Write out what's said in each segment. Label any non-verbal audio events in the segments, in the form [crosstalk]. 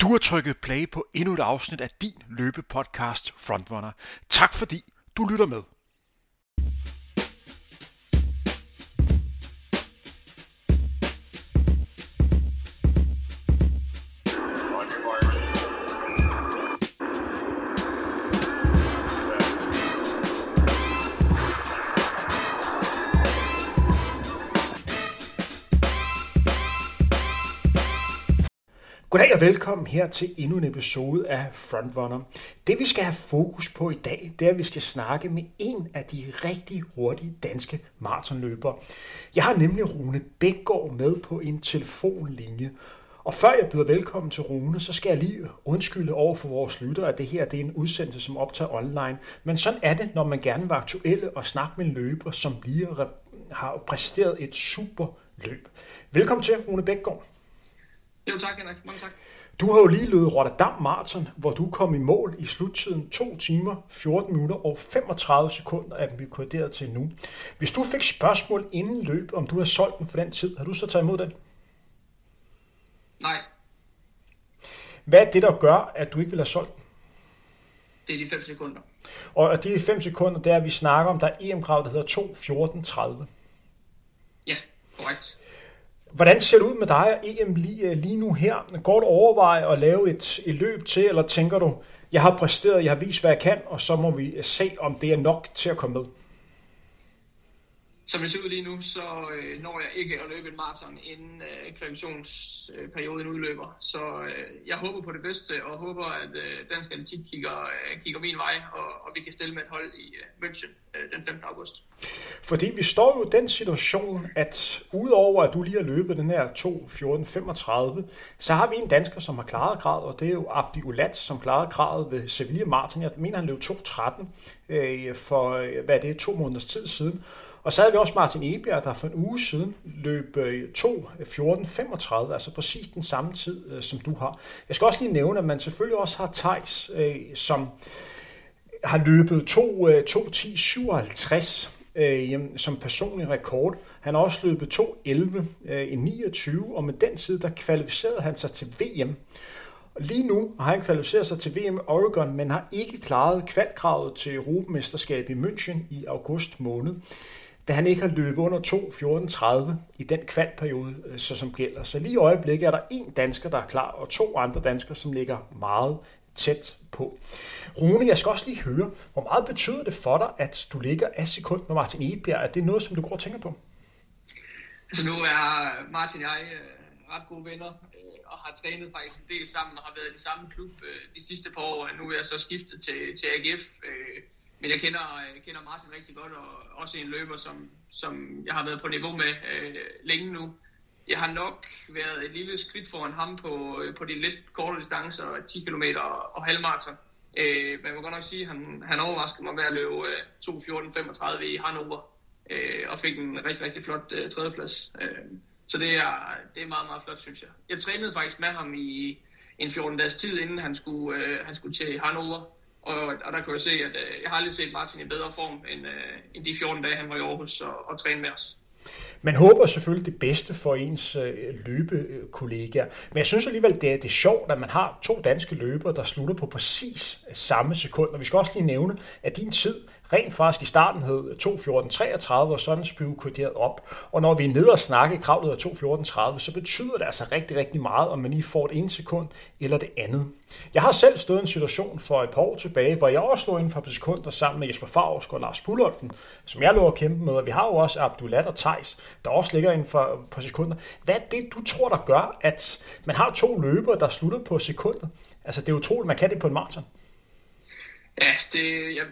Du har trykket play på endnu et afsnit af din løbepodcast Frontrunner. Tak fordi du lytter med. Goddag og velkommen her til endnu en episode af Frontrunner. Det vi skal have fokus på i dag, det er at vi skal snakke med en af de rigtig hurtige danske maratonløbere. Jeg har nemlig Rune Bækgaard med på en telefonlinje. Og før jeg byder velkommen til Rune, så skal jeg lige undskylde over for vores lyttere, at det her det er en udsendelse, som optager online. Men sådan er det, når man gerne vil være aktuelle og snakke med en løber, som lige har præsteret et super løb. Velkommen til, Rune Bækgaard. Jo, tak Henrik. Mange tak. Du har jo lige løbet Rotterdam Marathon, hvor du kom i mål i sluttiden 2 timer, 14 minutter og 35 sekunder, at vi koordineret til nu. Hvis du fik spørgsmål inden løb, om du har solgt den for den tid, har du så taget imod den? Nej. Hvad er det, der gør, at du ikke vil have solgt den? Det er de 5 sekunder. Og de 5 sekunder, det er, at vi snakker om, der er EM-krav, der hedder 2, 14, 30. Ja, korrekt. Hvordan ser det ud med dig og EM lige, øh, lige nu her? Går du overveje at lave et, et løb til, eller tænker du, jeg har præsteret, jeg har vist, hvad jeg kan, og så må vi øh, se, om det er nok til at komme med? Som det ser ud lige nu, så øh, når jeg ikke at løbe en maraton, inden øh, kvalifikationsperioden udløber. Så øh, jeg håber på det bedste, og håber, at øh, dansk atletik kigger, øh, kigger min vej, og, og vi kan stille med et hold i øh, München øh, den 5. august. Fordi vi står jo i den situation, at udover at du lige har løbet den her 2.14.35, så har vi en dansker, som har klaret grad, og det er jo Abdi Ulat, som klarede gradet ved Sevilla Marathon. Jeg mener, han løb 2.13 øh, for, øh, hvad er det, to måneders tid siden. Og så havde vi også Martin Ebjerg, der for en uge siden løb øh, 2.14.35, øh, altså præcis den samme tid, øh, som du har. Jeg skal også lige nævne, at man selvfølgelig også har Tejs, som har løbet 2, 2 10, 57 som personlig rekord. Han har også løbet 2.11 i 29, og med den tid, der kvalificerede han sig til VM. Lige nu har han kvalificeret sig til VM i Oregon, men har ikke klaret kvalkravet til Europamesterskabet i München i august måned da han ikke har løbet under 2.14.30 i den kvalperiode, øh, så som gælder. Så lige i øjeblikket er der en dansker, der er klar, og to andre danskere, som ligger meget tæt på. Rune, jeg skal også lige høre, hvor meget betyder det for dig, at du ligger af sekund med Martin Ebjerg? Er det noget, som du går og tænker på? Altså nu er Martin og jeg øh, ret gode venner, øh, og har trænet faktisk en del sammen, og har været i den samme klub de sidste par år. og Nu er jeg så skiftet til, til AGF, men jeg kender, jeg kender Martin rigtig godt, og også en løber, som, som jeg har været på niveau med øh, længe nu. Jeg har nok været et lille skridt foran ham på, øh, på de lidt korte distancer, 10 km og halvmarathon. Øh, men jeg må godt nok sige, at han, han overraskede mig ved at løbe øh, 2.14.35 i Hannover, øh, og fik en rigtig, rigtig flot øh, tredjeplads. Øh, så det er, det er meget, meget flot, synes jeg. Jeg trænede faktisk med ham i en 14 dages tid, inden han skulle, øh, han skulle til Hannover. Og, og der kunne jeg se, at øh, jeg har aldrig set Martin i bedre form, end, øh, end de 14 dage, han var i Aarhus og, og træne med os. Man håber selvfølgelig det bedste for ens øh, løbekollegaer, men jeg synes alligevel, det er, det er sjovt, at man har to danske løbere, der slutter på præcis samme sekund. Og vi skal også lige nævne, at din tid rent faktisk i starten hed 2.14.33, og sådan blev koderet op. Og når vi er nede og snakke kravlet af 2.14.30, så betyder det altså rigtig, rigtig meget, om man lige får et ene sekund eller det andet. Jeg har selv stået i en situation for et par år tilbage, hvor jeg også stod inden for et par sekunder sammen med Jesper Favsk og Lars Bullolfen, som jeg lå at kæmpe med. Og vi har jo også Abdulat og Tejs, der også ligger inden for et par sekunder. Hvad er det, du tror, der gør, at man har to løbere, der slutter på sekundet? Altså, det er utroligt, man kan det på en maraton. Ja, det, jeg,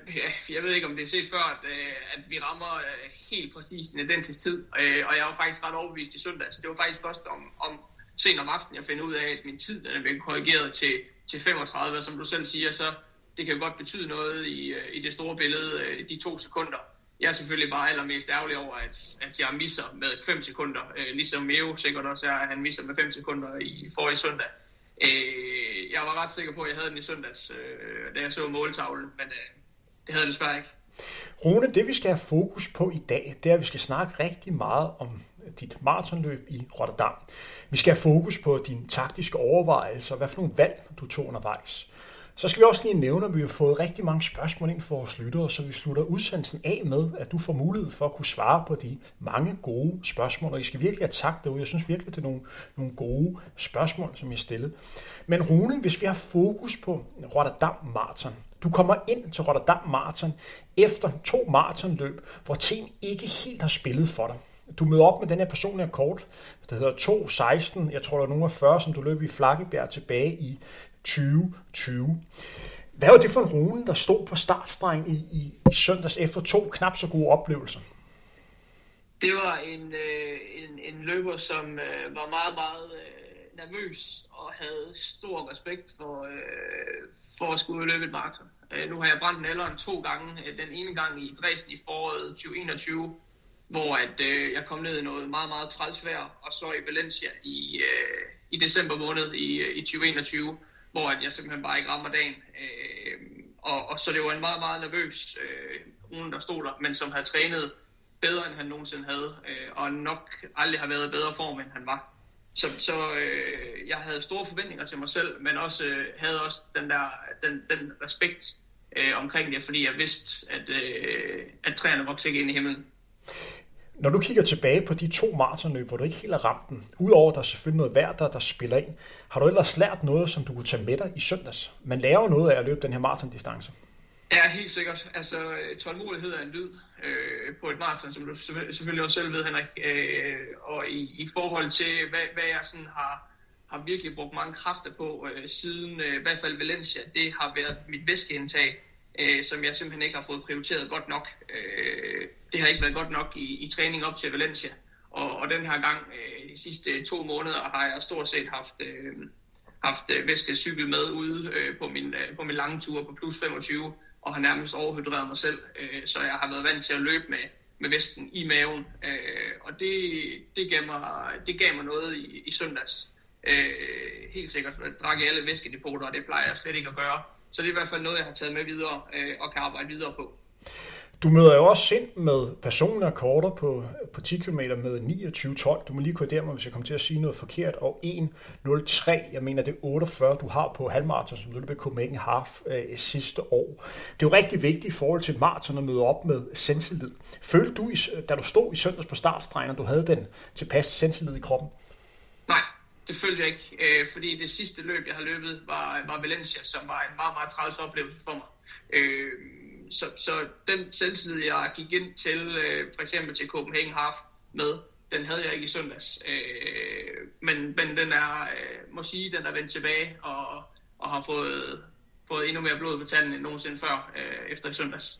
jeg ved ikke, om det er set før, at, øh, at vi rammer øh, helt præcis en identisk tid. Øh, og jeg var faktisk ret overbevist i søndags. Det var faktisk først om, om sent om aftenen, jeg finder ud af, at min tid den er blevet korrigeret til, til 35. Og som du selv siger, så det kan godt betyde noget i, i det store billede, de to sekunder. Jeg er selvfølgelig bare allermest ærgerlig over, at, at jeg misser med 5 sekunder, ligesom Meo sikkert også er, at han misser med 5 sekunder i forrige søndag. Øh, jeg var ret sikker på, at jeg havde den i søndags, øh, da jeg så måltavlen, men øh, det havde jeg desværre ikke. Rune, det vi skal have fokus på i dag, det er, at vi skal snakke rigtig meget om dit maratonløb i Rotterdam. Vi skal have fokus på dine taktiske overvejelser, hvad for nogle valg du tog undervejs. Så skal vi også lige nævne, at vi har fået rigtig mange spørgsmål ind for vores lyttere, så vi slutter udsendelsen af med, at du får mulighed for at kunne svare på de mange gode spørgsmål. Og I skal virkelig have tak derude. Jeg synes virkelig, det er nogle, nogle gode spørgsmål, som jeg stillede. Men Rune, hvis vi har fokus på Rotterdam Marathon, du kommer ind til Rotterdam Marathon efter to maratonløb, hvor team ikke helt har spillet for dig. Du møder op med den her personlige kort, der hedder 2.16. Jeg tror, der er nogen af 40, som du løb i Flakkebjerg tilbage i 2020. Hvad var det for en rune, der stod på startstrengen i, i, i søndags efter to knap så gode oplevelser? Det var en, øh, en, en løber, som øh, var meget, meget øh, nervøs og havde stor respekt for, øh, for at skulle løbe et maraton. Øh, nu har jeg brændt alderen to gange. Øh, den ene gang i Dresden i foråret 2021, hvor at, øh, jeg kom ned i noget meget, meget træls vejr, og så i Valencia i, øh, i december måned i, øh, i 2021, hvor at jeg simpelthen bare ikke rammer dagen. Øh, og, og så det var en meget, meget nervøs øh, rune, der stod der, men som havde trænet bedre, end han nogensinde havde, øh, og nok aldrig har været i bedre form, end han var. Så, så øh, jeg havde store forventninger til mig selv, men også øh, havde også den der den, den respekt øh, omkring det, fordi jeg vidste, at, øh, at træerne voksede ikke ind i himlen. Når du kigger tilbage på de to maratonløb, hvor du ikke helt har ramt den, udover at der er selvfølgelig noget værd, der, der spiller ind, har du ellers lært noget, som du kunne tage med dig i søndags? Man lærer jo noget af at løbe den her maratondistance. Ja, helt sikkert. Altså, tålmodighed er en lyd øh, på et maraton, som du selvfølgelig også selv ved, Henrik. Øh, og i, i forhold til, hvad, hvad jeg sådan har, har virkelig brugt mange kræfter på øh, siden øh, i hvert fald Valencia, det har været mit væskeindtag, øh, som jeg simpelthen ikke har fået prioriteret godt nok. Øh, det har ikke været godt nok i, i træning op til Valencia. Og, og den her gang, øh, de sidste to måneder, har jeg stort set haft, øh, haft øh, væskecykel med ude øh, på, min, øh, på min lange tur på plus 25, og har nærmest overhydreret mig selv. Øh, så jeg har været vant til at løbe med, med væsken i maven. Øh, og det, det, gav mig, det gav mig noget i, i søndags. Øh, helt sikkert. Jeg drak alle væskedepoter, og det plejer jeg slet ikke at gøre. Så det er i hvert fald noget, jeg har taget med videre øh, og kan arbejde videre på. Du møder jo også ind med personlige akkorder på, på 10 km med 29.12. Du må lige korrigere mig, hvis jeg kommer til at sige noget forkert. Og 1.03, jeg mener det er 48, du har på halvmarathon, som du løb i Copenhagen Half øh, sidste år. Det er jo rigtig vigtigt i forhold til maraton at møde op med selvtillid. Følte du, da du stod i søndags på startstregen, at du havde den tilpas selvtillid i kroppen? Nej, det følte jeg ikke, øh, fordi det sidste løb, jeg har løbet, var, var Valencia, som var en meget, meget træls oplevelse for mig. Øh, så, så den selvtillid, jeg gik ind til, øh, for eksempel til Copenhagen Half med, den havde jeg ikke i søndags. Øh, men, men den er, øh, må sige, den er vendt tilbage og, og har fået, fået endnu mere blod på tanden end nogensinde før øh, efter i søndags.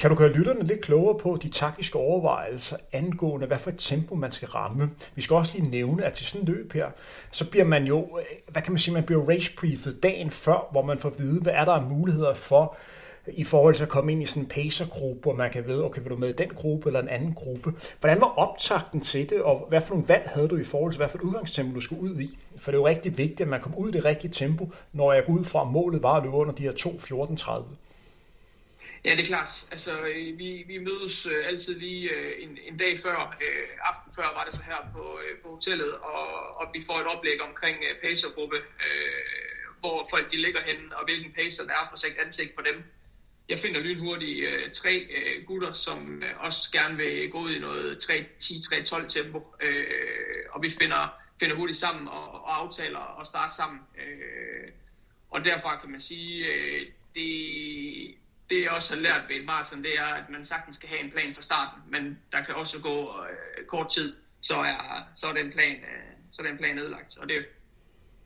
Kan du gøre lytterne lidt klogere på de taktiske overvejelser angående, hvad for et tempo man skal ramme? Vi skal også lige nævne, at til sådan en løb her, så bliver man jo, øh, hvad kan man sige, man bliver race briefet dagen før, hvor man får at vide, hvad er der af muligheder for i forhold til at komme ind i sådan en pacer-gruppe, hvor man kan vide, okay, vil du med i den gruppe eller en anden gruppe? Hvordan var optakten til det, og hvad for nogle valg havde du i forhold til, hvad for et udgangstempo du skulle ud i? For det er jo rigtig vigtigt, at man kommer ud i det rigtige tempo, når jeg går ud fra, målet var at løbe under de her 2.14.30. Ja, det er klart. Altså, øh, vi, vi mødes øh, altid lige øh, en, en dag før, øh, aften før var det så her på, øh, på hotellet, og, og vi får et oplæg omkring øh, pacergruppe, øh, hvor folk de ligger henne, og hvilken pacer der er for sig ansigt på dem jeg finder lynhurtigt øh, tre øh, gutter, som øh, også gerne vil gå ud i noget 3-10-3-12 tempo, øh, og vi finder, finder hurtigt sammen og, og aftaler og starte sammen. Øh, og derfra kan man sige, øh, det, det jeg også har lært ved et maraton, det er, at man sagtens skal have en plan fra starten, men der kan også gå øh, kort tid, så er, så er den plan, øh, så er den plan ødelagt, og det,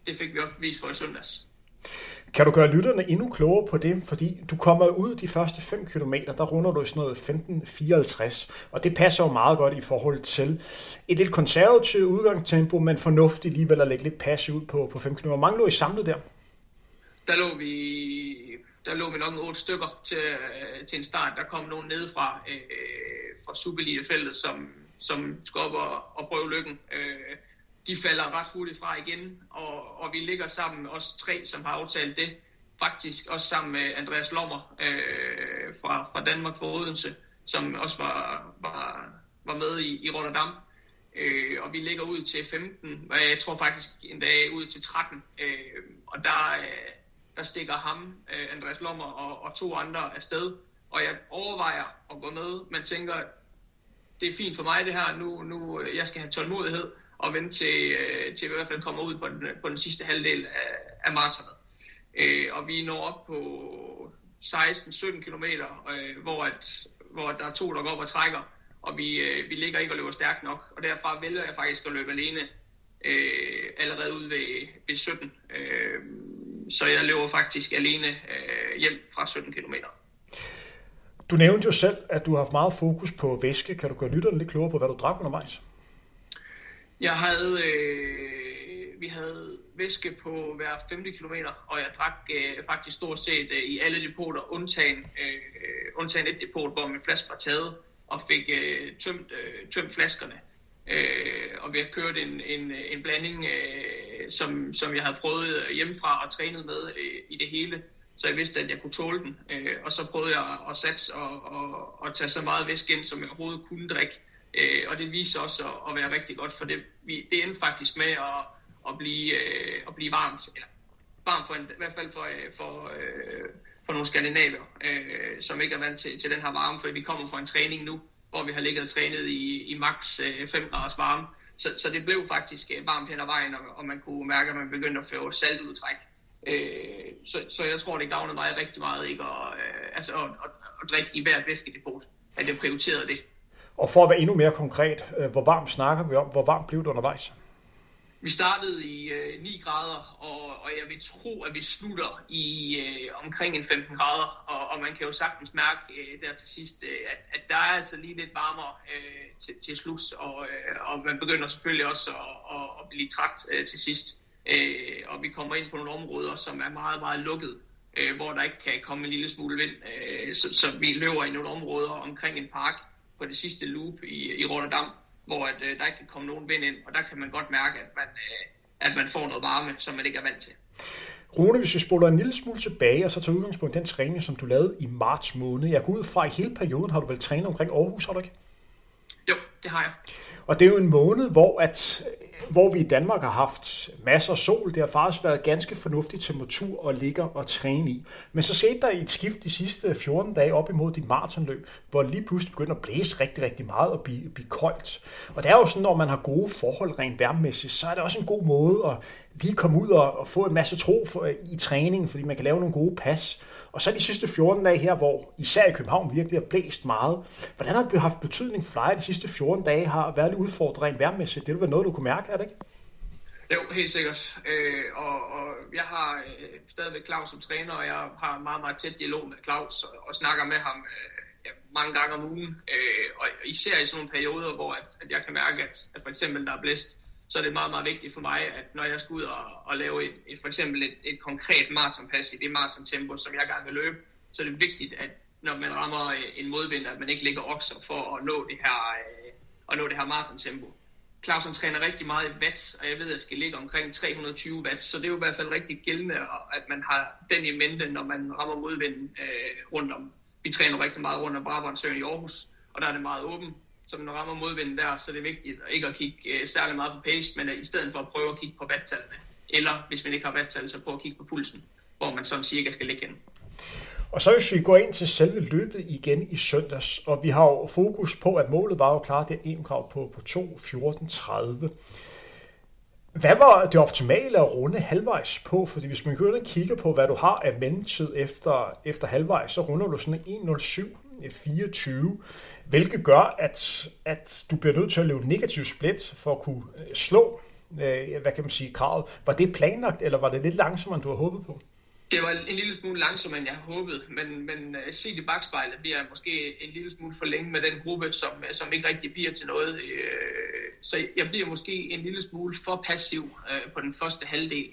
det fik vi også vist for i søndags. Kan du gøre lytterne endnu klogere på det? Fordi du kommer ud de første 5 km, der runder du i sådan noget 15.54, og det passer jo meget godt i forhold til et lidt konservativt udgangstempo, men fornuftigt alligevel at lægge lidt pas ud på, på 5 km. Hvor mange lå I samlet der? Der lå vi, der lå vi nok otte stykker til, øh, til en start. Der kom nogen nedefra øh, fra Superliga-feltet, som, som skulle op og, og prøve lykken. Øh, de falder ret hurtigt fra igen, og, og vi ligger sammen, os tre, som har aftalt det, faktisk også sammen med Andreas Lommer øh, fra, fra Danmark for Odense, som også var, var, var med i, i Rotterdam. øh, og vi ligger ud til 15, og jeg tror faktisk en dag ud til 13, øh, og der, øh, der stikker ham, øh, Andreas Lommer og, og to andre afsted, og jeg overvejer at gå med, men tænker, det er fint for mig det her, nu, nu øh, jeg skal have tålmodighed og vente til, øh, til i hvert fald kommer ud på den, på den sidste halvdel af, af maratonet. Øh, og vi når op på 16-17 km, øh, hvor, at, hvor der er to, der går op og trækker, og vi, øh, vi ligger ikke og løber stærkt nok, og derfra vælger jeg faktisk at løbe alene øh, allerede ud ved, ved 17. Øh, så jeg løber faktisk alene øh, hjem fra 17 km. Du nævnte jo selv, at du har haft meget fokus på væske. Kan du gøre lytterne lidt klogere på, hvad du drak undervejs? Jeg havde, øh, vi havde væske på hver 50 km, og jeg drak øh, faktisk stort set øh, i alle depoter, undtagen, øh, undtagen et depot, hvor min flaske var taget, og fik øh, tømt, øh, tømt flaskerne. Øh, og vi har kørt en, en, en blanding, øh, som, som jeg havde prøvet hjemmefra og trænet med øh, i det hele, så jeg vidste, at jeg kunne tåle den. Øh, og så prøvede jeg at satse og, og, og tage så meget væske ind, som jeg overhovedet kunne drikke. Øh, og det viser også at, at være rigtig godt, for det, vi, det endte faktisk med at, at, blive, øh, at blive varmt, eller varmt for en, i hvert fald for, øh, for, øh, for nogle skandinaver, øh, som ikke er vant til, til den her varme, for vi kommer fra en træning nu, hvor vi har ligget og trænet i, i maks 5 øh, graders varme. Så, så det blev faktisk øh, varmt hen ad vejen, og, og man kunne mærke, at man begyndte at få saltudtræk. Øh, så, så jeg tror, det gavnede mig rigtig meget ikke at, øh, altså, at, at, at drikke i hvert væskedepot, at jeg prioriterede det. Og for at være endnu mere konkret, øh, hvor varmt snakker vi om? Hvor varmt blev det undervejs? Vi startede i øh, 9 grader, og, og jeg vil tro, at vi slutter i øh, omkring en 15 grader. Og, og man kan jo sagtens mærke øh, der til sidst, øh, at, at der er altså lige lidt varmere øh, til, til slut, og, øh, og man begynder selvfølgelig også at, at, at blive træt øh, til sidst. Øh, og vi kommer ind på nogle områder, som er meget, meget lukket, øh, hvor der ikke kan komme en lille smule vind. Øh, så, så vi løber i nogle områder omkring en park på det sidste loop i, i Rotterdam, hvor at, øh, der ikke kan komme nogen vind ind, og der kan man godt mærke, at man, øh, at man får noget varme, som man ikke er vant til. Rune, hvis vi spoler en lille smule tilbage, og så tager udgangspunkt i den træning, som du lavede i marts måned. Jeg går ud fra, at i hele perioden har du vel trænet omkring Aarhus, har du ikke? Jo, det har jeg. Og det er jo en måned, hvor, at, hvor vi i Danmark har haft masser af sol. Det har faktisk været ganske fornuftig temperatur at ligge og træne i. Men så skete der et skift de sidste 14 dage op imod dit maratonløb, hvor lige pludselig begynder at blæse rigtig, rigtig meget og blive, blive koldt. Og det er jo sådan, når man har gode forhold rent værmemæssigt, så er det også en god måde at lige komme ud og, og få en masse tro for, i træningen, fordi man kan lave nogle gode pas. Og så de sidste 14 dage her, hvor især i København virkelig har blæst meget. Hvordan har det haft betydning for dig, de sidste 14 dage har været lidt udfordret værmæssigt? Det er vel noget, du kunne mærke, er det ikke? Jo, helt sikkert. Øh, og, og jeg har øh, stadigvæk Claus som træner, og jeg har meget, meget tæt dialog med Claus og, og snakker med ham øh, ja, mange gange om ugen. Øh, og især i sådan nogle perioder, hvor at, at jeg kan mærke, at, at for eksempel der er blæst, så er det meget, meget vigtigt for mig, at når jeg skal ud og, og lave et, et, for eksempel et, et konkret maratonpas i det maratontempo, som jeg gerne vil løbe, så er det vigtigt, at når man rammer øh, en modvind, at man ikke ligger okser for at nå det her, øh, at nå det her maratontempo. Clausen træner rigtig meget i watt, og jeg ved, at jeg skal ligge omkring 320 watt, så det er jo i hvert fald rigtig gældende, at man har den i mente, når man rammer modvinden øh, rundt om. Vi træner rigtig meget rundt om Brabrandsøen i Aarhus, og der er det meget åbent, som når rammer modvinden der, så det er vigtigt at ikke at kigge øh, særlig meget på pace, men at i stedet for at prøve at kigge på vattallene, eller hvis man ikke har wattal, så prøve at kigge på pulsen, hvor man sådan cirka skal ligge hen. Og så hvis vi går ind til selve løbet igen i søndags, og vi har jo fokus på, at målet var jo klart, det EM-krav på, på 2.14.30. Hvad var det optimale at runde halvvejs på? Fordi hvis man går og kigger på, hvad du har af mellemtid efter, efter halvvejs, så runder du sådan en 1.07, 24, hvilket gør, at, at du bliver nødt til at løbe negativ split for at kunne øh, slå, øh, hvad kan man sige, kravet. Var det planlagt, eller var det lidt langsommere, end du havde håbet på? Det var en lille smule langsommere, end jeg håbede, men, men uh, set i bagspejlet bliver jeg måske en lille smule for længe med den gruppe, som, øh, som ikke rigtig bliver til noget. Uh, så jeg bliver måske en lille smule for passiv uh, på den første halvdel.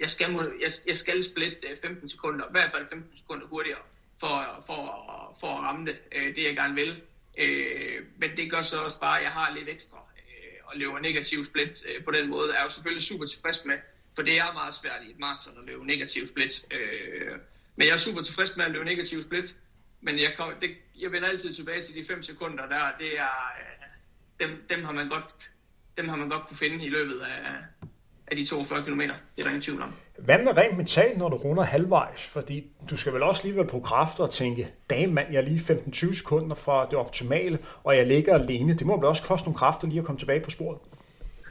Jeg, skal, jeg, jeg skal splitte 15 sekunder, i hvert fald 15 sekunder hurtigere, for, for, for at ramme det, øh, det jeg gerne vil. Øh, men det gør så også bare, at jeg har lidt ekstra øh, og løber negativ split øh, på den måde. Jeg er jo selvfølgelig super tilfreds med, for det er meget svært i et maraton at løbe negativ split. Øh, men jeg er super tilfreds med at løbe negativ split. Men jeg, kom, det, jeg vender altid tilbage til de 5 sekunder der. Det er, øh, dem, dem, har man godt, dem har man godt kunne finde i løbet af, af de 42 km. Det er der ingen tvivl om. Hvad med rent mentalt, når du runder halvvejs? Fordi du skal vel også lige være på kræfter og tænke, dame mand, jeg er lige 15-20 sekunder fra det optimale, og jeg ligger alene. Det må vel også koste nogle kræfter lige at komme tilbage på sporet?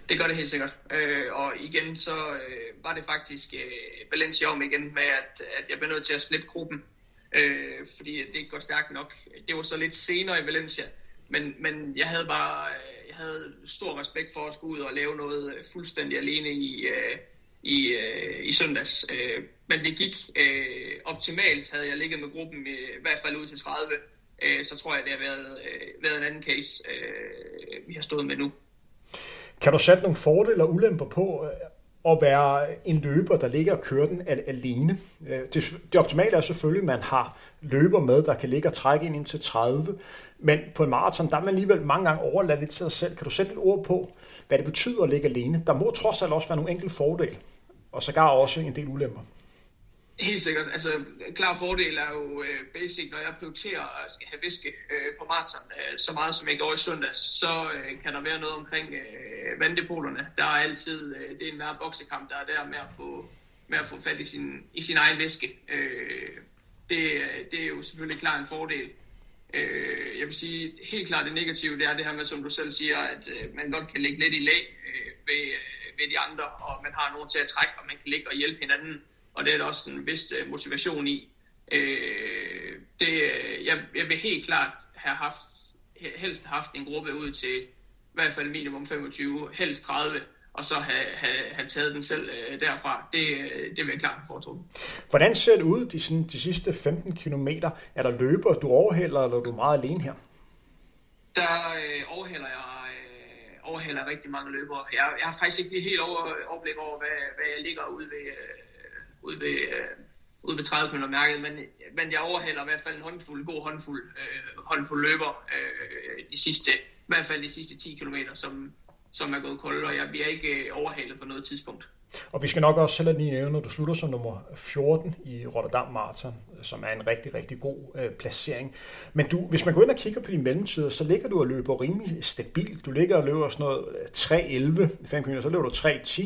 Det gør det helt sikkert. Øh, og igen, så øh, var det faktisk øh, Valencia om igen med, at, at jeg blev nødt til at slippe gruppen. Øh, fordi det ikke går stærkt nok. Det var så lidt senere i Valencia. Men, men jeg havde bare øh, havde stor respekt for at skulle ud og lave noget øh, fuldstændig alene i, øh, i, øh, i søndags. Øh, men det gik øh, optimalt. Havde jeg ligget med gruppen i, i hvert fald ud til 30, øh, så tror jeg, det har været, øh, været en anden case, øh, vi har stået med nu. Kan du sætte nogle fordele og ulemper på øh, at være en løber, der ligger og kører den alene? Øh, det, det optimale er selvfølgelig, at man har løber med, der kan ligge og trække ind til 30. Men på en maraton, der er man alligevel mange gange overladt lidt til sig selv. Kan du sætte et ord på, hvad det betyder at ligge alene? Der må trods alt også være nogle enkelte fordele, og sågar også en del ulemper. Helt sikkert. Altså, klar fordel er jo øh, basic, når jeg prioriterer at skal have væske øh, på maraton, øh, så meget som jeg gjorde i søndags, så øh, kan der være noget omkring øh, vanddepolerne. Der er altid, øh, det er en hver boksekamp, der er der med at få, med at få fat i sin, i sin egen væske. Øh, det, det er jo selvfølgelig klart en fordel. Øh, jeg vil sige, helt klart det negative, det er det her med, som du selv siger, at øh, man godt kan ligge lidt i lag øh, ved, øh, ved de andre, og man har nogen til at trække, og man kan ligge og hjælpe hinanden og det er der også en vis øh, motivation i. Øh, det, øh, jeg, jeg vil helt klart have haft, helst haft en gruppe ud til i hvert fald minimum 25, helst 30, og så have, have, have taget den selv øh, derfra. Det, øh, det vil jeg klart foretrukket. Hvordan ser det ud de, sådan, de sidste 15 km? Er der løber, du overhælder, eller er du meget alene her? Der øh, overhælder jeg øh, overhælder rigtig mange løbere. Jeg, jeg har faktisk ikke helt over, overblik over, hvad, hvad jeg ligger ude ved, øh, ude ved, øh, ude ved 30 km mærket, men, men jeg overhaler i hvert fald en håndfuld, god håndfuld, øh, håndfuld løber øh, de sidste, i hvert fald de sidste 10 km, som, som er gået kold, og jeg bliver ikke øh, overhalet på noget tidspunkt. Og vi skal nok også selv lige nævne, når du slutter som nummer 14 i Rotterdam Marathon, som er en rigtig, rigtig god øh, placering. Men du, hvis man går ind og kigger på dine mellemtider, så ligger du og løber rimelig stabilt. Du ligger og løber sådan noget 3.11, 5 km, så løber du 3.10,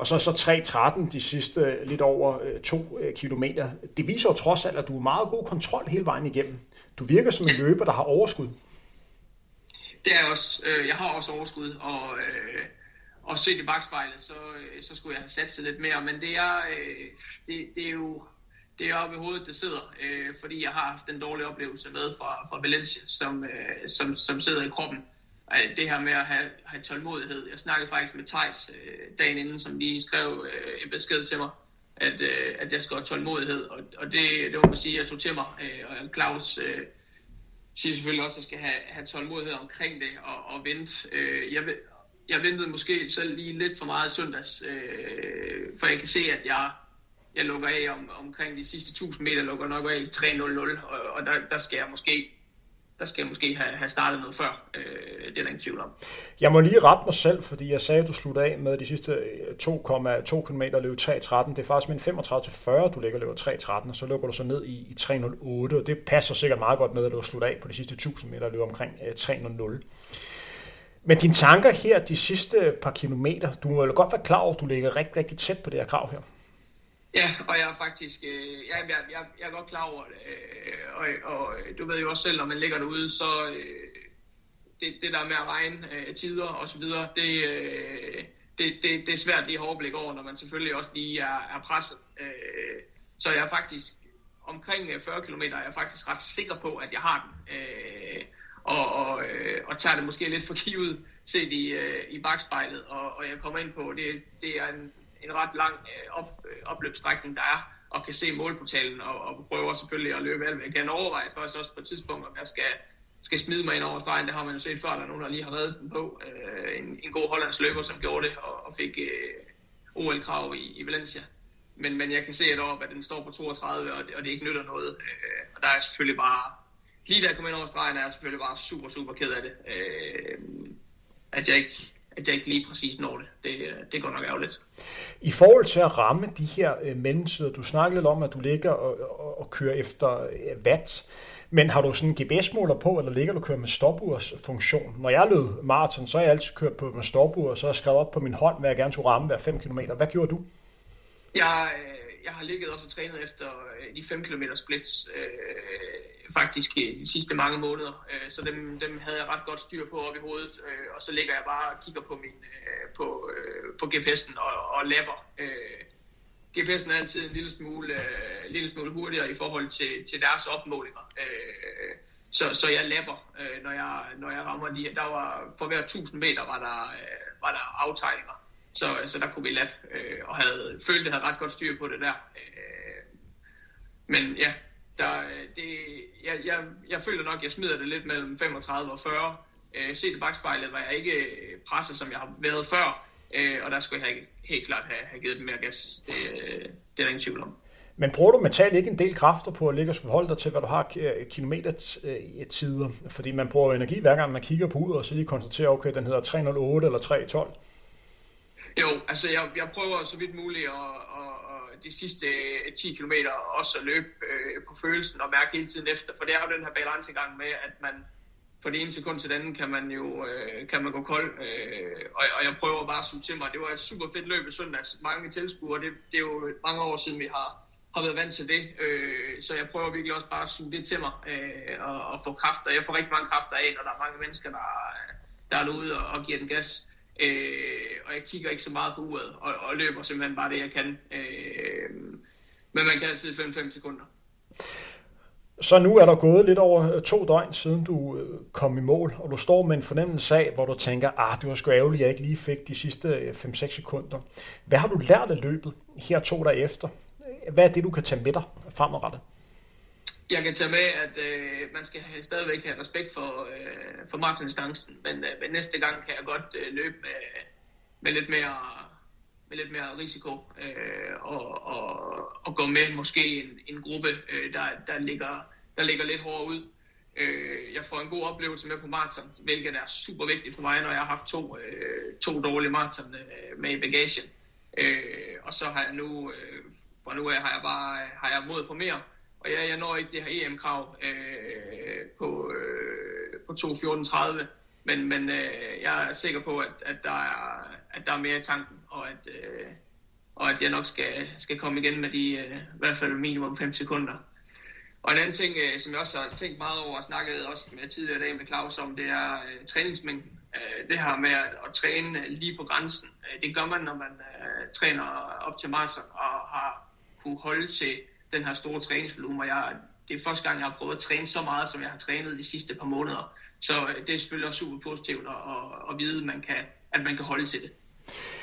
og så så 3.13 de sidste øh, lidt over øh, 2 øh, kilometer. Det viser jo trods alt, at du er meget god kontrol hele vejen igennem. Du virker som en løber, der har overskud. Det er også. Øh, jeg har også overskud, og, og set i bagspejlet, så, så skulle jeg have sat sig lidt mere. Men det er, det, det er jo det er oppe i hovedet, det sidder, fordi jeg har haft den dårlige oplevelse med fra, fra Valencia, som, som, som sidder i kroppen det her med at have, have tålmodighed. Jeg snakkede faktisk med Tejs øh, dagen inden, som lige skrev øh, en besked til mig, at, øh, at jeg skal have tålmodighed, og, og det, det må man sige, jeg tog til mig. Øh, og Claus øh, siger selvfølgelig også, at jeg skal have, have tålmodighed omkring det og, og vente. Øh, jeg, jeg ventede måske selv lige lidt for meget søndags, øh, for jeg kan se, at jeg, jeg lukker af om, omkring de sidste 1000 meter, lukker nok af 3.00, og, og der, der skal jeg måske der skal jeg måske have, have startet noget før. Øh, det er der ingen tvivl om. Jeg må lige rette mig selv, fordi jeg sagde, at du slutter af med de sidste 2,2 km løb 3.13. Det er faktisk med en 35-40, du ligger løber 3.13, og så lukker du så ned i, i 3.08, og det passer sikkert meget godt med, at du har sluttet af på de sidste 1000 meter løb omkring 3.00. Øh, Men dine tanker her de sidste par kilometer, du må jo godt være klar over, at du ligger rigtig, rigtig tæt på det her krav her. Ja, og jeg er faktisk, øh, jeg, jeg, jeg, jeg er godt klar over det, øh, og, og du ved jo også selv, når man ligger derude, så øh, det, det der med at regne øh, tider og så videre, det, øh, det, det, det er svært lige at overblik over, når man selvfølgelig også lige er, er presset. Øh, så jeg er faktisk omkring øh, 40 km, er jeg faktisk ret sikker på, at jeg har den. Øh, og, og, øh, og tager det måske lidt for givet set i, øh, i bagspejlet, og, og jeg kommer ind på, det, det er en en ret lang øh, op, øh, opløbsstrækning, der er, og kan se målportalen, og, og prøver selvfølgelig at løbe alt, hvad jeg kan overveje først også på et tidspunkt, om jeg skal, skal smide mig ind over stregen. Det har man jo set før, der er nogen, der lige har reddet den på. Øh, en, en god hollandsk løber, som gjorde det, og, og fik øh, OL-krav i, i Valencia. Men, men jeg kan se et år, at den står på 32, og det, og det ikke nytter noget. Øh, og der er selvfølgelig bare, lige da jeg kom ind over stregen, er jeg selvfølgelig bare super, super ked af det. Øh, at jeg ikke at jeg ikke lige præcis når det. Det, øh, det går nok ærgerligt. I forhold til at ramme de her øh, mellemtider, du snakkede lidt om, at du ligger og, og, og kører efter øh, watt. Men har du sådan en GPS-måler på, eller ligger du kører med stopurs funktion? Når jeg løb maraton, så har jeg altid kørt på med stopur, og så har jeg skrevet op på min hånd, hvad jeg gerne skulle ramme hver 5 km. Hvad gjorde du? Jeg, øh, jeg har ligget også og trænet efter øh, de 5 km splits, øh, faktisk de sidste mange måneder. Øh, så dem, dem havde jeg ret godt styr på op i hovedet, øh, og så ligger jeg bare og kigger på, min, øh, på, øh, på GPS'en og, og lapper. Øh, GPS'en er altid en lille smule, øh, lille smule hurtigere i forhold til, til deres opmålinger. Øh, så, så jeg lapper, øh, når, jeg, når jeg rammer de Der var, for hver 1000 meter var der, øh, var der aftegninger. Så, så der kunne vi lappe, øh, og havde følte, at havde ret godt styr på det der. Øh, men ja, der, øh, det, jeg, jeg, jeg føler nok, at jeg smider det lidt mellem 35 og 40. Øh, set i bagspejlet var jeg ikke presset, som jeg har været før, øh, og der skulle jeg helt klart have, have givet dem mere gas. Det, det er der ingen tvivl om. Men bruger du mentalt ikke en del kræfter på at ligge og forholde dig til, hvad du har kilometertider? Fordi man bruger energi hver gang man kigger på ud og så lige konstaterer, okay, den hedder 308 eller 312. Jo, altså jeg, jeg prøver så vidt muligt at, at, at de sidste 10 km også at løbe øh, på følelsen og mærke hele tiden efter, for det er jo den her balancegang med, at man fra det ene sekund til det andet kan man jo øh, kan man gå kold, øh, og, og jeg prøver bare at suge til mig. Det var et super fedt løb i søndags, mange tilskuere, det, det er jo mange år siden vi har, har været vant til det, øh, så jeg prøver virkelig også bare at suge det til mig øh, og, og få kræfter. Jeg får rigtig mange kræfter af, når der er mange mennesker, der, der er derude og, og giver den gas. Øh, og jeg kigger ikke så meget på uret, og, og løber simpelthen bare det, jeg kan. Øh, men man kan altid 5-5 sekunder. Så nu er der gået lidt over øh, to døgn, siden du øh, kom i mål, og du står med en fornemmelse af, hvor du tænker, ah, det var sgu ærgerligt, at jeg ikke lige fik de sidste øh, 5-6 sekunder. Hvad har du lært af løbet her to dage efter? Hvad er det, du kan tage med dig fremadrettet? jeg kan tage med, at øh, man skal have, stadigvæk have respekt for, øh, for maratondistancen, men, øh, men næste gang kan jeg godt øh, løbe med, med lidt mere med lidt mere risiko øh, og, og, og gå med måske en, en gruppe, øh, der, der, ligger, der ligger lidt hårdere ud. Øh, jeg får en god oplevelse med på maraton, hvilket er super vigtigt for mig, når jeg har haft to, øh, to dårlige maraton øh, med i bagagen. Øh, og så har jeg nu, øh, fra nu af har jeg bare har jeg mod på mere, og ja, jeg når ikke det her EM-krav øh, på, øh, på 2.14.30, men, men øh, jeg er sikker på, at, at, der er, at der er mere i tanken, og at, øh, og at jeg nok skal, skal komme igen med de øh, i hvert fald minimum 5 sekunder. Og en anden ting, øh, som jeg også har tænkt meget over og snakket også med tidligere dag med Claus om, det er øh, træningsmængden. Øh, det her med at, at træne øh, lige på grænsen. Øh, det gør man, når man øh, træner op til maraton og har kunne holde til den her store træningsvolumen, og jeg, det er første gang, jeg har prøvet at træne så meget, som jeg har trænet de sidste par måneder. Så øh, det er selvfølgelig også super positivt at, at, at vide, at man, kan, at man kan holde til det.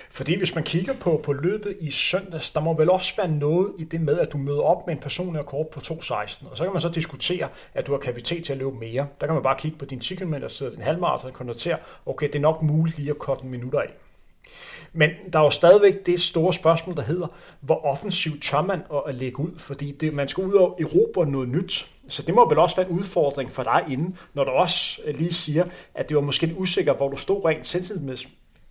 Fordi hvis man kigger på, på løbet i søndags, der må vel også være noget i det med, at du møder op med en personlig rekord på 2.16, og så kan man så diskutere, at du har kapacitet til at løbe mere. Der kan man bare kigge på din 10 km, din halvmarathon og konstatere, okay, det er nok muligt lige at korte en minutter af. Men der er jo stadigvæk det store spørgsmål, der hedder, hvor offensivt tør man at lægge ud? Fordi det, man skal ud og erobre noget nyt. Så det må vel også være en udfordring for dig inden, når du også lige siger, at det var måske en usikker, hvor du stod rent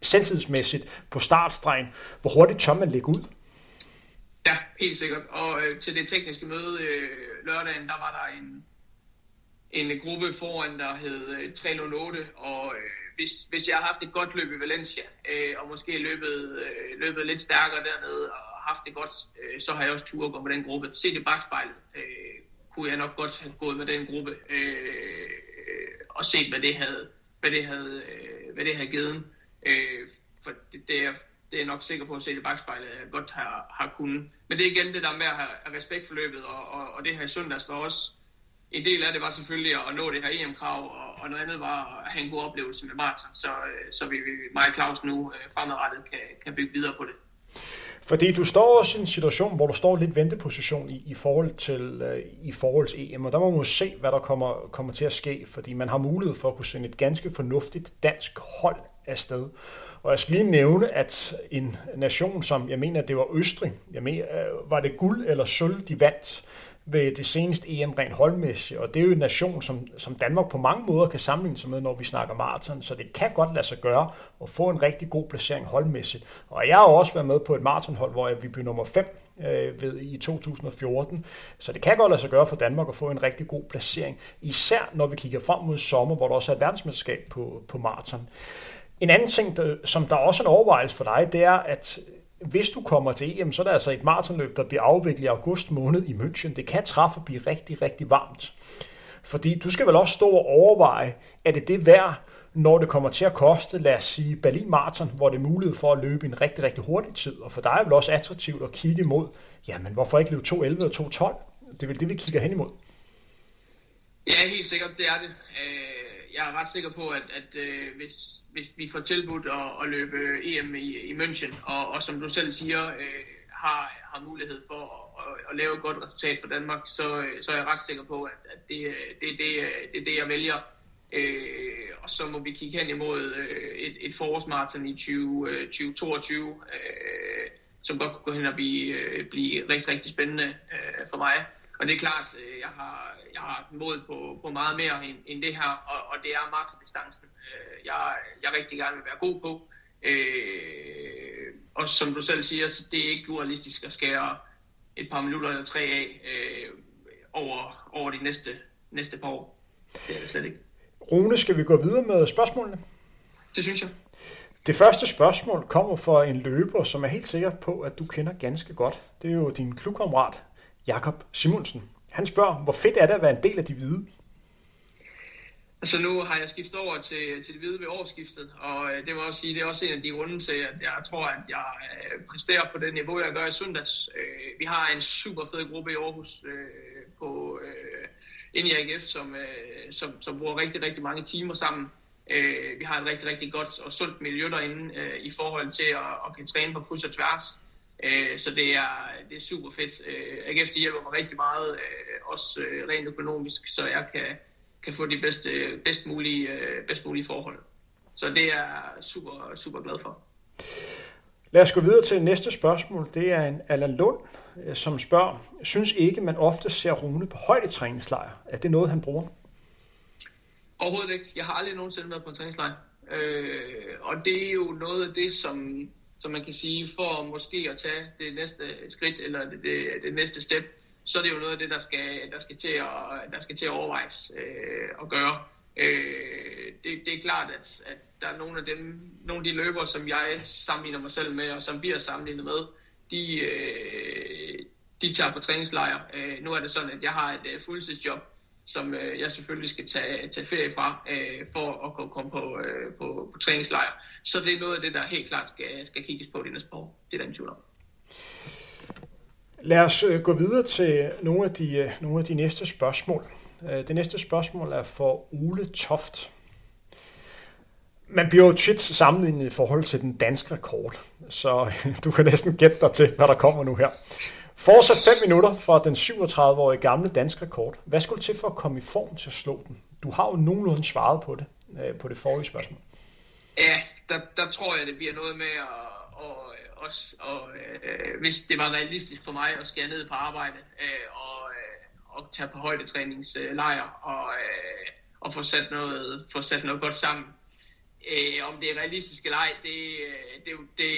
selvtidsmæssigt på startstregen. Hvor hurtigt tør man lægge ud? Ja, helt sikkert. Og øh, til det tekniske møde øh, lørdagen, der var der en, en gruppe foran, der hed øh, 308, og øh, hvis, hvis jeg har haft et godt løb i Valencia, øh, og måske løbet, øh, løbet lidt stærkere dernede, og haft det godt, øh, så har jeg også tur at gå med den gruppe. Se det bagspejlet, øh, kunne jeg nok godt have gået med den gruppe, øh, og set, hvad det havde, hvad det havde, øh, hvad det havde givet. Øh, for det, det, er, det er nok sikker på at se det bagspejlet, at jeg godt har, har kunnet. Men det er igen det der med at have respekt for løbet, og, og, og det her i søndags var også, en del af det var selvfølgelig at nå det her EM-krav, og, og noget andet var at have en god oplevelse med maraton, så, øh, så vi, mig og Claus nu øh, fremadrettet kan, kan bygge videre på det. Fordi du står også i en situation, hvor du står lidt venteposition i, i, forhold til, øh, i forhold til EM, og der må man jo se, hvad der kommer, kommer til at ske, fordi man har mulighed for at kunne sende et ganske fornuftigt dansk hold afsted. Og jeg skal lige nævne, at en nation som, jeg mener, det var Østrig, jeg mener, øh, var det guld eller sølv, de vandt ved det seneste EM rent holdmæssigt, og det er jo en nation, som, som Danmark på mange måder kan sammenligne sig med, når vi snakker maraton, så det kan godt lade sig gøre at få en rigtig god placering holdmæssigt. Og jeg har også været med på et maratonhold, hvor vi blev nummer 5 øh, ved, i 2014, så det kan godt lade sig gøre for Danmark at få en rigtig god placering, især når vi kigger frem mod sommer, hvor der også er et verdensmesterskab på, på maraton. En anden ting, der, som der også er en overvejelse for dig, det er, at hvis du kommer til EM, så er der altså et maratonløb, der bliver afviklet i august måned i München. Det kan træffe at blive rigtig, rigtig varmt. Fordi du skal vel også stå og overveje, er det det værd, når det kommer til at koste, lad os sige, Berlin Marathon, hvor det er mulighed for at løbe en rigtig, rigtig hurtig tid. Og for dig er det vel også attraktivt at kigge imod, jamen hvorfor ikke løbe 2.11 og 2.12? Det er vel det, vi kigger hen imod. Ja, helt sikkert, det er det. Øh, jeg er ret sikker på, at, at øh, hvis, hvis vi får tilbudt at, at løbe EM i, i München, og, og som du selv siger, øh, har, har mulighed for at, at, at lave et godt resultat for Danmark, så, øh, så er jeg ret sikker på, at, at det, øh, det, det, øh, det er det, jeg vælger. Øh, og så må vi kigge hen imod øh, et, et forårsmarathon i 20, øh, 2022, øh, som godt kunne gå hen og blive, øh, blive rigtig, rigtig spændende øh, for mig. Og det er klart, øh, jeg har, jeg har mod på, på meget mere end, end det her, og, og det er maratondistancen, øh, jeg, jeg rigtig gerne vil være god på. Øh, og som du selv siger, så det er ikke urealistisk at skære et par minutter eller tre af øh, over, over de næste, næste par år. Det er det slet ikke. Rune, skal vi gå videre med spørgsmålene? Det synes jeg. Det første spørgsmål kommer fra en løber, som er helt sikker på, at du kender ganske godt. Det er jo din klubkammerat, Jakob Simonsen. Han spørger, hvor fedt er det at være en del af de hvide? Altså nu har jeg skiftet over til, til det hvide ved årsskiftet, og øh, det må også sige, det er også en af de grunde til, at jeg tror, at jeg øh, præsterer på det niveau, jeg gør i søndags. Øh, vi har en super fed gruppe i Aarhus på ind i AGF, som, som, som bruger rigtig, rigtig mange timer sammen. Vi har et rigtig, rigtig godt og sundt miljø derinde i forhold til at, at kan træne på kryds og tværs. Så det er, det er super fedt. AGF de hjælper mig rigtig meget, også rent økonomisk, så jeg kan kan få de bedste, bedst, mulige, øh, bedst mulige forhold. Så det er jeg super, super glad for. Lad os gå videre til næste spørgsmål. Det er en Allan Lund, øh, som spørger, synes ikke, man ofte ser Rune på højdetræningslejr? Er det noget, han bruger? Overhovedet ikke. Jeg har aldrig nogensinde været på en træningslejr. Øh, og det er jo noget af det, som, som man kan sige, for måske at tage det næste skridt, eller det, det, det næste step, så er det jo noget af det, der skal, der skal, til, at, der skal til at overvejes øh, at gøre. Øh, det, det er klart, at, at der er nogle af dem, nogle af de løber, som jeg sammenligner mig selv med, og som bliver sammenlignet med, de, øh, de tager på træningslejr. Øh, nu er det sådan, at jeg har et øh, fuldtidsjob, som øh, jeg selvfølgelig skal tage, tage ferie fra, øh, for at kunne komme på, øh, på, på træningslejr. Så det er noget af det, der helt klart skal, skal kigges på de næste par år. Det er den tvivl om. Lad os øh, gå videre til nogle af de, øh, nogle af de næste spørgsmål. Øh, det næste spørgsmål er for Ole Toft. Man bliver jo tit sammenlignet i forhold til den danske rekord, så [laughs] du kan næsten gætte dig til, hvad der kommer nu her. Fortsat 5 minutter fra den 37-årige gamle danske rekord. Hvad skulle til for at komme i form til at slå den? Du har jo nogenlunde svaret på det, øh, på det forrige spørgsmål. Ja, der, der tror jeg, det bliver noget med at og og øh, hvis det var realistisk for mig at skære ned på arbejde øh, og, øh, og tage på højdetræningslejr og, øh, og få sat, noget, få sat noget godt sammen. Øh, om det er realistisk eller ej, det, det, det,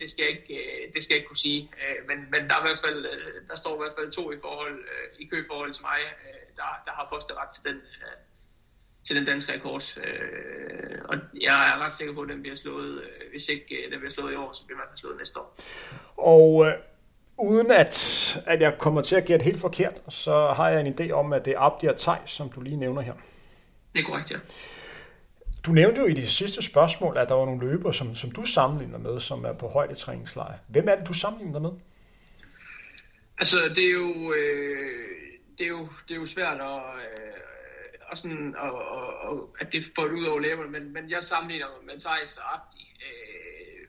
det, skal jeg ikke, det skal jeg ikke kunne sige. Øh, men, men der, er i hvert fald, der står i hvert fald to i, forhold, øh, i køforhold til mig, øh, der, der har første ret til den, øh, til den danske rekord. Øh, og jeg er ret sikker på, at den bliver slået, øh, hvis ikke øh, den bliver slået i år, så bliver man slået næste år. Og øh, uden at, at jeg kommer til at gætte helt forkert, så har jeg en idé om, at det er Abdi og Tej, som du lige nævner her. Det er korrekt, ja. Du nævnte jo i det sidste spørgsmål, at der var nogle løbere, som, som du sammenligner med, som er på højdetræningslejr. Hvem er det, du sammenligner med? Altså, det er jo, øh, det er jo, det er jo svært at, øh, og sådan, og, og, og, at det får det ud over læberne, men, men jeg sammenligner med Thijs og Abdi. Øh,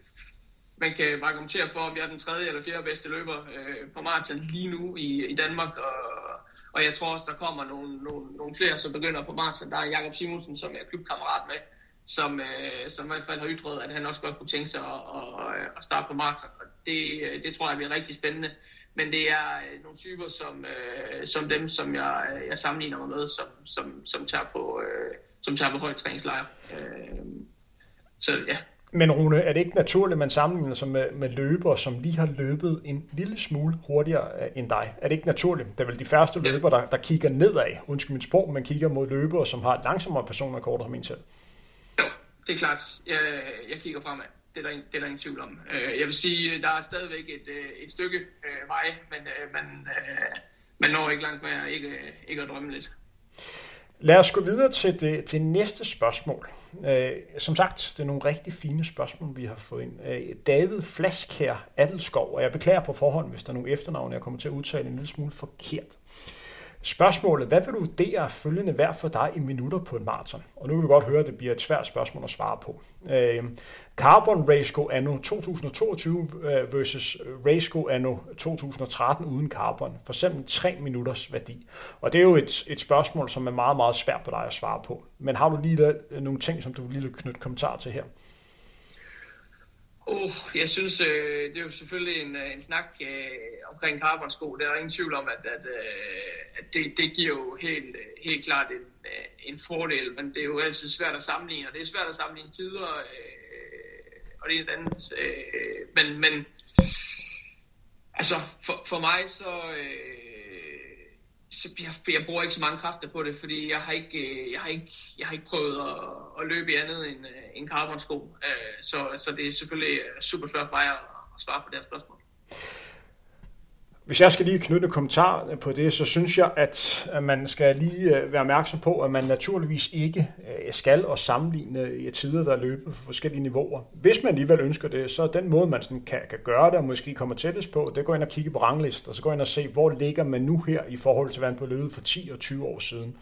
man kan argumentere for, om jeg er den tredje eller fjerde bedste løber øh, på maraton lige nu i, i Danmark, og, og jeg tror også, der kommer nogle, nogle, nogle flere, som begynder på maraton. Der er Jakob Simonsen, som jeg er klubkammerat med, som, øh, som i hvert fald har ytret, at han også godt kunne tænke sig at, at, at starte på maraton. Det, øh, det tror jeg bliver rigtig spændende. Men det er øh, nogle typer som, øh, som dem, som jeg, øh, jeg sammenligner mig med, som, som, som tager på, øh, som tager på højt træningslejr. Øh, så ja, men Rune, er det ikke naturligt, at man sammenligner sig med, med løbere, som lige har løbet en lille smule hurtigere øh, end dig? Er det ikke naturligt? Det er vel de første løbere, der, der kigger nedad, undskyld mit sprog, men kigger mod løbere, som har et langsommere personrekord som en selv. Jo, det er klart. Jeg, jeg kigger fremad. Det er, der, det er der ingen tvivl om. Øh, jeg vil sige, der er stadigvæk et, øh, et stykke vej, men man, man når ikke langt med ikke, ikke at drømme lidt. Lad os gå videre til det, til næste spørgsmål. Øh, som sagt, det er nogle rigtig fine spørgsmål, vi har fået ind. Øh, David Flaskær Adelskov, og jeg beklager på forhånd, hvis der er nogle efternavne, jeg kommer til at udtale en lille smule forkert. Spørgsmålet, hvad vil du vurdere følgende hver for dig i minutter på et maraton? Og nu vil vi godt høre, at det bliver et svært spørgsmål at svare på. Øh, Carbon Raceco anno 2022 øh, versus Raceco anno 2013 uden carbon. For eksempel 3 minutters værdi. Og det er jo et, et spørgsmål, som er meget, meget svært på dig at svare på. Men har du lige øh, nogle ting, som du vil lige knytte kommentar til her? Uh, jeg synes, øh, det er jo selvfølgelig en, øh, en snak øh, omkring carbonsko. Der er ingen tvivl om, at, at, øh, at det, det giver jo helt, helt klart en, en fordel, men det er jo altid svært at sammenligne, og det er svært at sammenligne tider, øh, og det ene og det andet. Øh, men, men altså, for, for mig så... Øh, så jeg, jeg bruger ikke så mange kræfter på det, fordi jeg har ikke, øh, jeg har ikke, jeg har ikke prøvet at, at løbe i andet end øh, end en carbon-sko. Øh, så, så det er selvfølgelig øh, super svært for mig at, at svare på det her spørgsmål. Hvis jeg skal lige knytte en kommentar på det, så synes jeg, at man skal lige øh, være opmærksom på, at man naturligvis ikke øh, skal og sammenligne i tider, der løber på forskellige niveauer. Hvis man alligevel ønsker det, så er den måde, man sådan kan, kan gøre det, og måske kommer tættest på, det går ind og kigge på ranglister, og så går ind og se, hvor ligger man nu her i forhold til, hvad man på løbet for 10 og 20 år siden.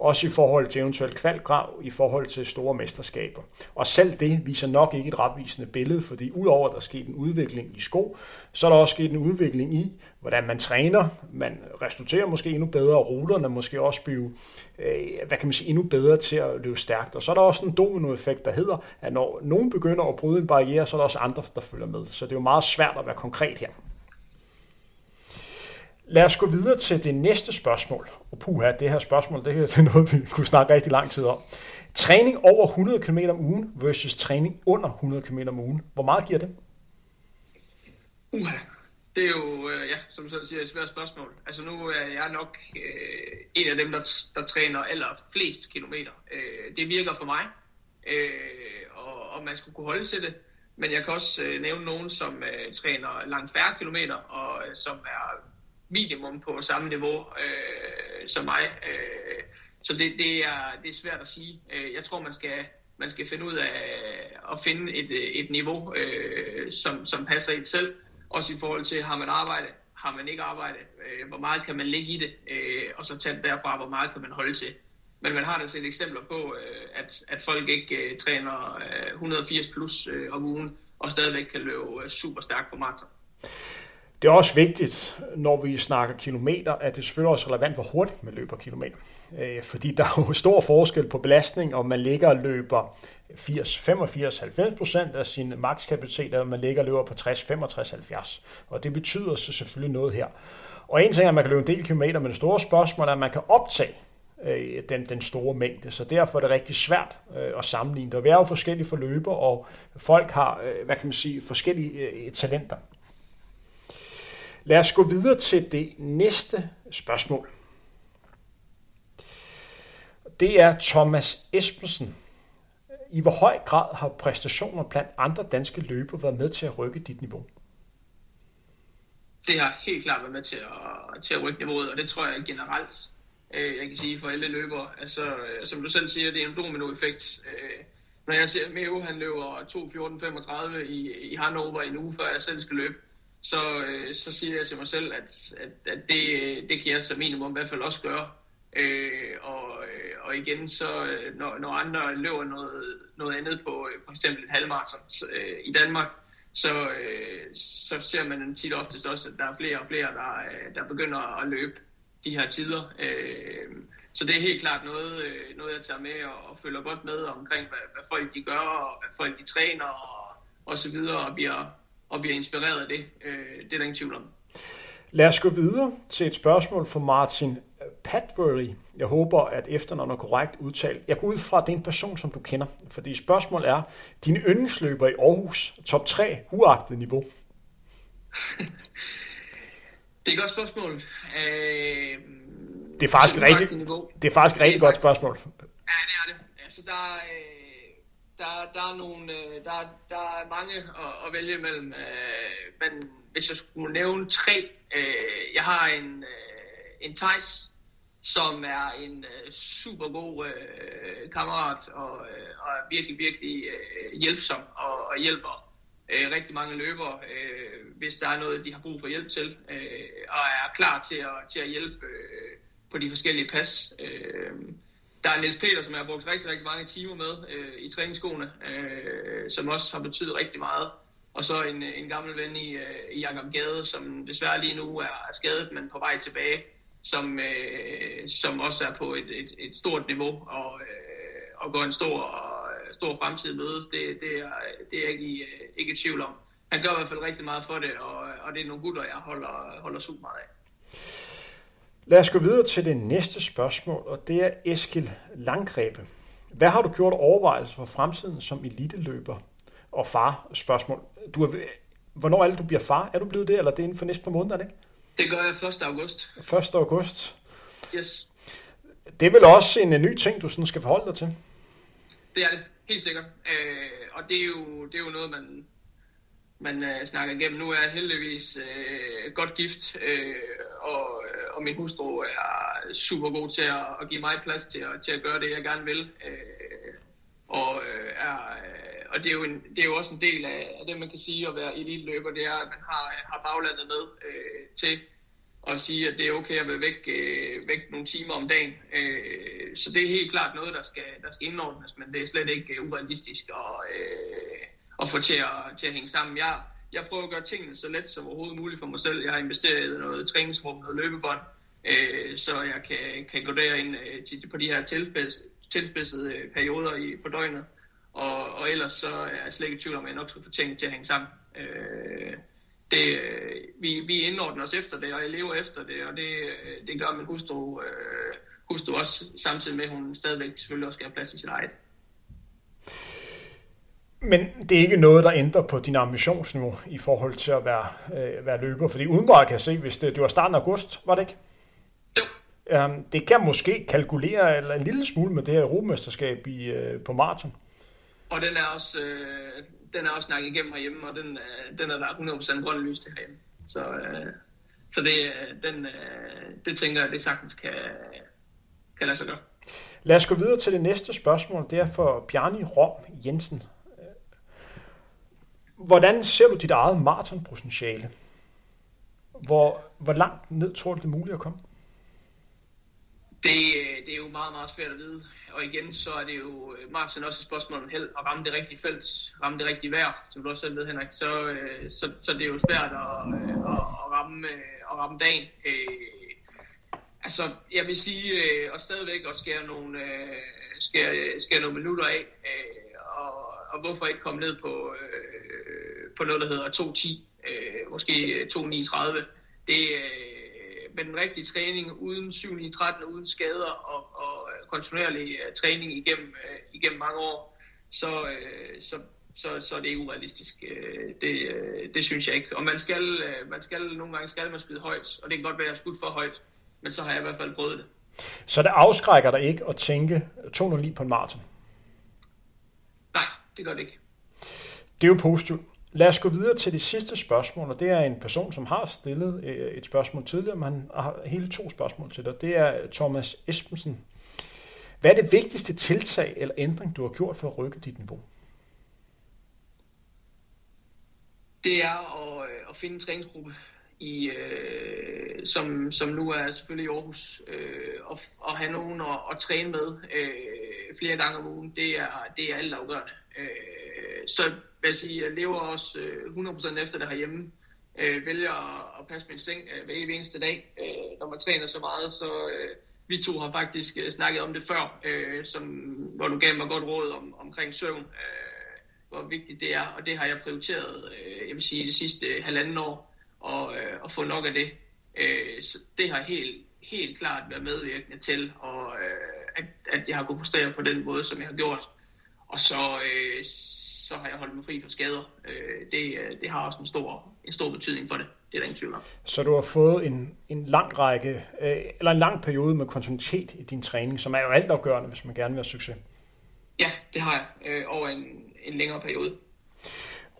Også i forhold til eventuelt kvalgrav, i forhold til store mesterskaber. Og selv det viser nok ikke et retvisende billede, fordi udover at der er sket en udvikling i sko, så er der også sket en udvikling i, hvordan man træner. Man restituerer måske endnu bedre, og ruterne måske også blive, øh, hvad kan man sige, endnu bedre til at løbe stærkt. Og så er der også en dominoeffekt, der hedder, at når nogen begynder at bryde en barriere, så er der også andre, der følger med. Så det er jo meget svært at være konkret her. Lad os gå videre til det næste spørgsmål. Og puha, det her spørgsmål, det er noget, vi kunne snakke rigtig lang tid om. Træning over 100 km om ugen versus træning under 100 km om ugen. Hvor meget giver det? Uha, det er jo, øh, ja, som du selv siger, et svært spørgsmål. Altså nu er jeg nok øh, en af dem, der, der træner aller flest kilometer. Øh, det virker for mig, øh, og, og man skulle kunne holde til det. Men jeg kan også øh, nævne nogen, som øh, træner langt færre kilometer, og øh, som er minimum på samme niveau øh, som mig. Øh, så det, det, er, det er svært at sige. Øh, jeg tror, man skal, man skal finde ud af at finde et, et niveau, øh, som, som passer ind selv. Også i forhold til, har man arbejde, har man ikke arbejde, øh, hvor meget kan man ligge i det, øh, og så tage det derfra, hvor meget kan man holde til. Men man har da set eksempler på, øh, at, at folk ikke øh, træner øh, 180 plus øh, om ugen, og stadigvæk kan løbe øh, super stærkt på maraton. Det er også vigtigt, når vi snakker kilometer, at det selvfølgelig også er relevant, hvor hurtigt man løber kilometer. Øh, fordi der er jo [laughs] stor forskel på belastning, om man ligger og løber 80, 85, 90 procent af sin makskapacitet, eller man ligger og løber på 60, 65, 70. Og det betyder så selvfølgelig noget her. Og en ting er, at man kan løbe en del kilometer, men det store spørgsmål er, at man kan optage øh, den, den store mængde. Så derfor er det rigtig svært øh, at sammenligne det. Er jo forskellige forløber, og folk har, øh, hvad kan man sige, forskellige øh, talenter. Lad os gå videre til det næste spørgsmål. Det er Thomas Espensen. I hvor høj grad har præstationer blandt andre danske løbere været med til at rykke dit niveau? Det har helt klart været med til at, til at rykke niveauet, og det tror jeg generelt, øh, jeg kan sige for alle løbere. Altså, øh, som du selv siger, det er en dominoeffekt. Øh, når jeg ser Meo, han løber 2.14.35 i, i Hannover en uge før jeg selv skal løbe, så, øh, så siger jeg til mig selv, at, at, at det, øh, det kan jeg som minimum i hvert fald også gøre. Øh, og, øh, og igen, så øh, når, når andre løber noget, noget andet på for eksempel et halvmarathon øh, i Danmark, så, øh, så ser man tit oftest også, at der er flere og flere, der, der begynder at løbe de her tider. Øh, så det er helt klart noget, noget jeg tager med og, og følger godt med omkring, hvad, hvad folk de gør, og hvad folk de træner, og, og så videre, og bliver, og bliver inspireret af det. Øh, det er der ingen tvivl om. Lad os gå videre til et spørgsmål fra Martin Patbury. Jeg håber, at efternavnet er korrekt udtalt. Jeg går ud fra, at det er en person, som du kender. Fordi spørgsmålet er, din yndlingsløber i Aarhus, top 3, uagtet niveau. [laughs] det er et godt spørgsmål. Øh, det er faktisk rigtig, det er faktisk rigtig godt spørgsmål. Ja, det er det. Altså, der, øh, der, der, er nogle, øh, der, der er mange at, at vælge mellem. Øh, men hvis jeg skulle nævne tre, øh, jeg har en, øh, en Thijs, som er en øh, super god kammerat og, og er virkelig, virkelig hjælpsom og, og hjælper rigtig mange løbere, hvis der er noget, de har brug for hjælp til, og er klar til at, til at hjælpe på de forskellige pas. Øh, der er Niels Peter, som jeg har brugt rigtig, rigtig mange timer med øh, i træningsskoene, øh, som også har betydet rigtig meget. Og så en, en gammel ven i, øh, i Jakob Gade, som desværre lige nu er skadet, men på vej tilbage, som, øh, som også er på et, et, et stort niveau og, øh, og går en stor, stor fremtid møde. Det, det, er, det er jeg ikke, øh, ikke i tvivl om. Han gør i hvert fald rigtig meget for det, og, og det er nogle gutter, jeg holder, holder super meget af. Lad os gå videre til det næste spørgsmål, og det er Eskil Langgrebe. Hvad har du gjort overvejelser for fremtiden som eliteløber og far? Spørgsmål. Du er, hvornår er det, du bliver far? Er du blevet det, eller er det inden for næste par måneder, ikke? Det gør jeg 1. august. 1. august. Yes. Det er vel også en, en ny ting, du sådan skal forholde dig til? Det er det, helt sikkert. Øh, og det er, jo, det er jo noget, man, man øh, snakker igennem. Nu er jeg heldigvis øh, godt gift, øh, og, øh, og min hustru er super god til at, at give mig plads til at, til at gøre det, jeg gerne vil. Øh, og, øh, er, øh, og det, er jo en, det er jo også en del af, af det, man kan sige at være elitløber, det er, at man har, har baglandet med øh, til at sige, at det er okay at være væk, øh, væk nogle timer om dagen. Øh, så det er helt klart noget, der skal, der skal indordnes, men det er slet ikke øh, urealistisk Og, øh, at få til at, til at hænge sammen. Jeg, jeg prøver at gøre tingene så let som overhovedet muligt for mig selv. Jeg har investeret i noget træningsrum, noget løbebånd, øh, så jeg kan, kan gå derind øh, til, på de her tilspidsede øh, perioder i, på døgnet. Og, og ellers så er jeg slet ikke i tvivl om, at jeg nok skal få tingene til at hænge sammen. Øh, det, øh, vi, vi indordner os efter det, og jeg lever efter det, og det, øh, det gør min hustru, øh, hustru også, samtidig med, at hun stadigvæk selvfølgelig også skal have plads i sit eget. Men det er ikke noget, der ændrer på din ambitionsniveau i forhold til at være, øh, være løber. Fordi udenbart kan jeg se, hvis det, det var starten af august, var det ikke? Jo. Um, det kan måske kalkulere eller en lille smule med det her europamesterskab i, øh, på maraton. Og den er også, øh, den er også snakket igennem herhjemme, og den, øh, den er der 100% grøn lys til herhjemme. Så, øh, så det, øh, den, øh, det tænker jeg, det sagtens kan, kan lade sig gøre. Lad os gå videre til det næste spørgsmål. Det er for Bjarni Rom Jensen. Hvordan ser du dit eget maratonpotentiale? Hvor, hvor langt ned tror du, det er muligt at komme? Det, øh, det er jo meget, meget svært at vide. Og igen, så er det jo øh, Martin også et spørgsmål om held at ramme det rigtige felt, ramme det rigtige vejr, som du også selv ved, Henrik. Så, øh, så, så det er jo svært at, at, at, ramme, at ramme dagen. Altså, jeg vil sige, og stadigvæk at skære nogle, skære, skære nogle minutter af, og, og hvorfor ikke komme ned på, på noget, der hedder 2.10, øh, måske 2.39. Det, øh, med den rigtige træning, uden 7.13, uden skader og, og kontinuerlig uh, træning igennem, uh, igennem mange år, så, uh, så, så, så er det urealistisk. Uh, det, uh, det synes jeg ikke. Og man skal, uh, man skal nogle gange skal man skyde højt, og det kan godt være, at jeg skudt for højt, men så har jeg i hvert fald prøvet det. Så det afskrækker dig ikke at tænke 209 på en maraton? Nej, det gør det ikke. Det er jo positivt. Lad os gå videre til det sidste spørgsmål, og det er en person, som har stillet øh, et spørgsmål tidligere, men han har hele to spørgsmål til dig. Det er Thomas Espensen. Hvad er det vigtigste tiltag eller ændring, du har gjort for at rykke dit niveau? Det er at, øh, at finde en træningsgruppe, i, øh, som, som nu er selvfølgelig i Aarhus, øh, og, og have nogen at, at træne med øh, flere gange om ugen, det er, det er alt afgørende. Øh, så vil jeg sige, jeg lever også øh, 100% efter det herhjemme. Øh, vælger at, at passe min seng øh, hver eneste dag. Øh, når man træner så meget, så øh, vi to har faktisk øh, snakket om det før, øh, som, hvor du gav mig godt råd om, omkring søvn. Øh, hvor vigtigt det er, og det har jeg prioriteret, øh, jeg vil sige, de sidste øh, halvanden år, og, øh, at få nok af det. Øh, så det har helt, helt klart været medvirkende til, og, øh, at, at jeg har kunnet præstere på den måde, som jeg har gjort. Og så, øh, så har jeg holdt mig fri fra skader. Øh, det, øh, det har også en stor, en stor betydning for det. Det er der ingen tvivl om. Så du har fået en, en lang række, øh, eller en lang periode med kontinuitet i din træning, som er jo altafgørende, hvis man gerne vil have succes. Ja, det har jeg øh, over en, en længere periode.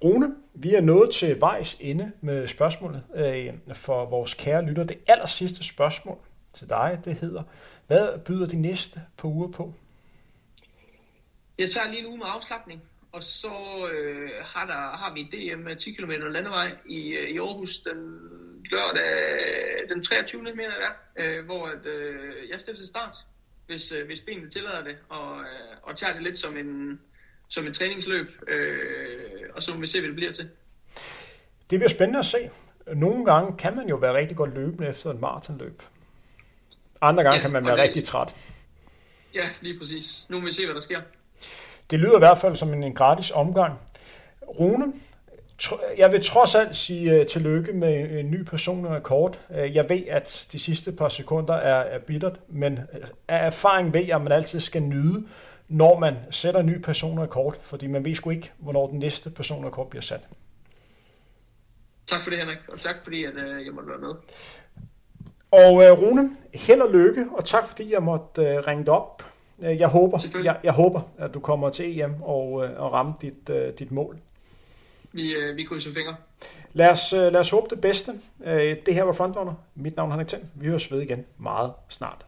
Rune, vi er nået til vejs ende med spørgsmålet øh, for vores kære lytter. Det aller sidste spørgsmål til dig, det hedder, hvad byder de næste på uger på? Jeg tager lige en uge med afslappning, og så øh, har, der, har vi DM 10 km landevej i, øh, i Aarhus den lørdag, den 23. mener jeg, øh, hvor at, øh, jeg stiller til start, hvis, øh, hvis benene tillader det, og, øh, og tager det lidt som en, som et træningsløb, øh, og så må vi se, hvad det bliver til. Det bliver spændende at se. Nogle gange kan man jo være rigtig godt løbende efter et maratonløb. Andre gange ja, kan man være det, rigtig træt. Ja, lige præcis. Nu må vi se, hvad der sker. Det lyder i hvert fald som en, en gratis omgang. Rune, jeg vil trods alt sige uh, tillykke med en ny personlig rekord. Uh, jeg ved, at de sidste par sekunder er, er bittert, men af erfaring ved jeg, at man altid skal nyde, når man sætter en ny personlig rekord, fordi man ved sgu ikke, hvornår den næste personlig rekord bliver sat. Tak for det, Henrik, og tak fordi, at uh, jeg måtte være med. Og uh, Rune, held og lykke, og tak fordi jeg måtte uh, ringe dig op. Jeg håber, jeg, jeg håber, at du kommer til EM og, uh, og rammer dit, uh, dit mål. Vi, vi krydser fingre. Lad os, lad os håbe det bedste. Det her var Frontrunner. Mit navn er Henrik Thiem. Vi høres ved igen meget snart.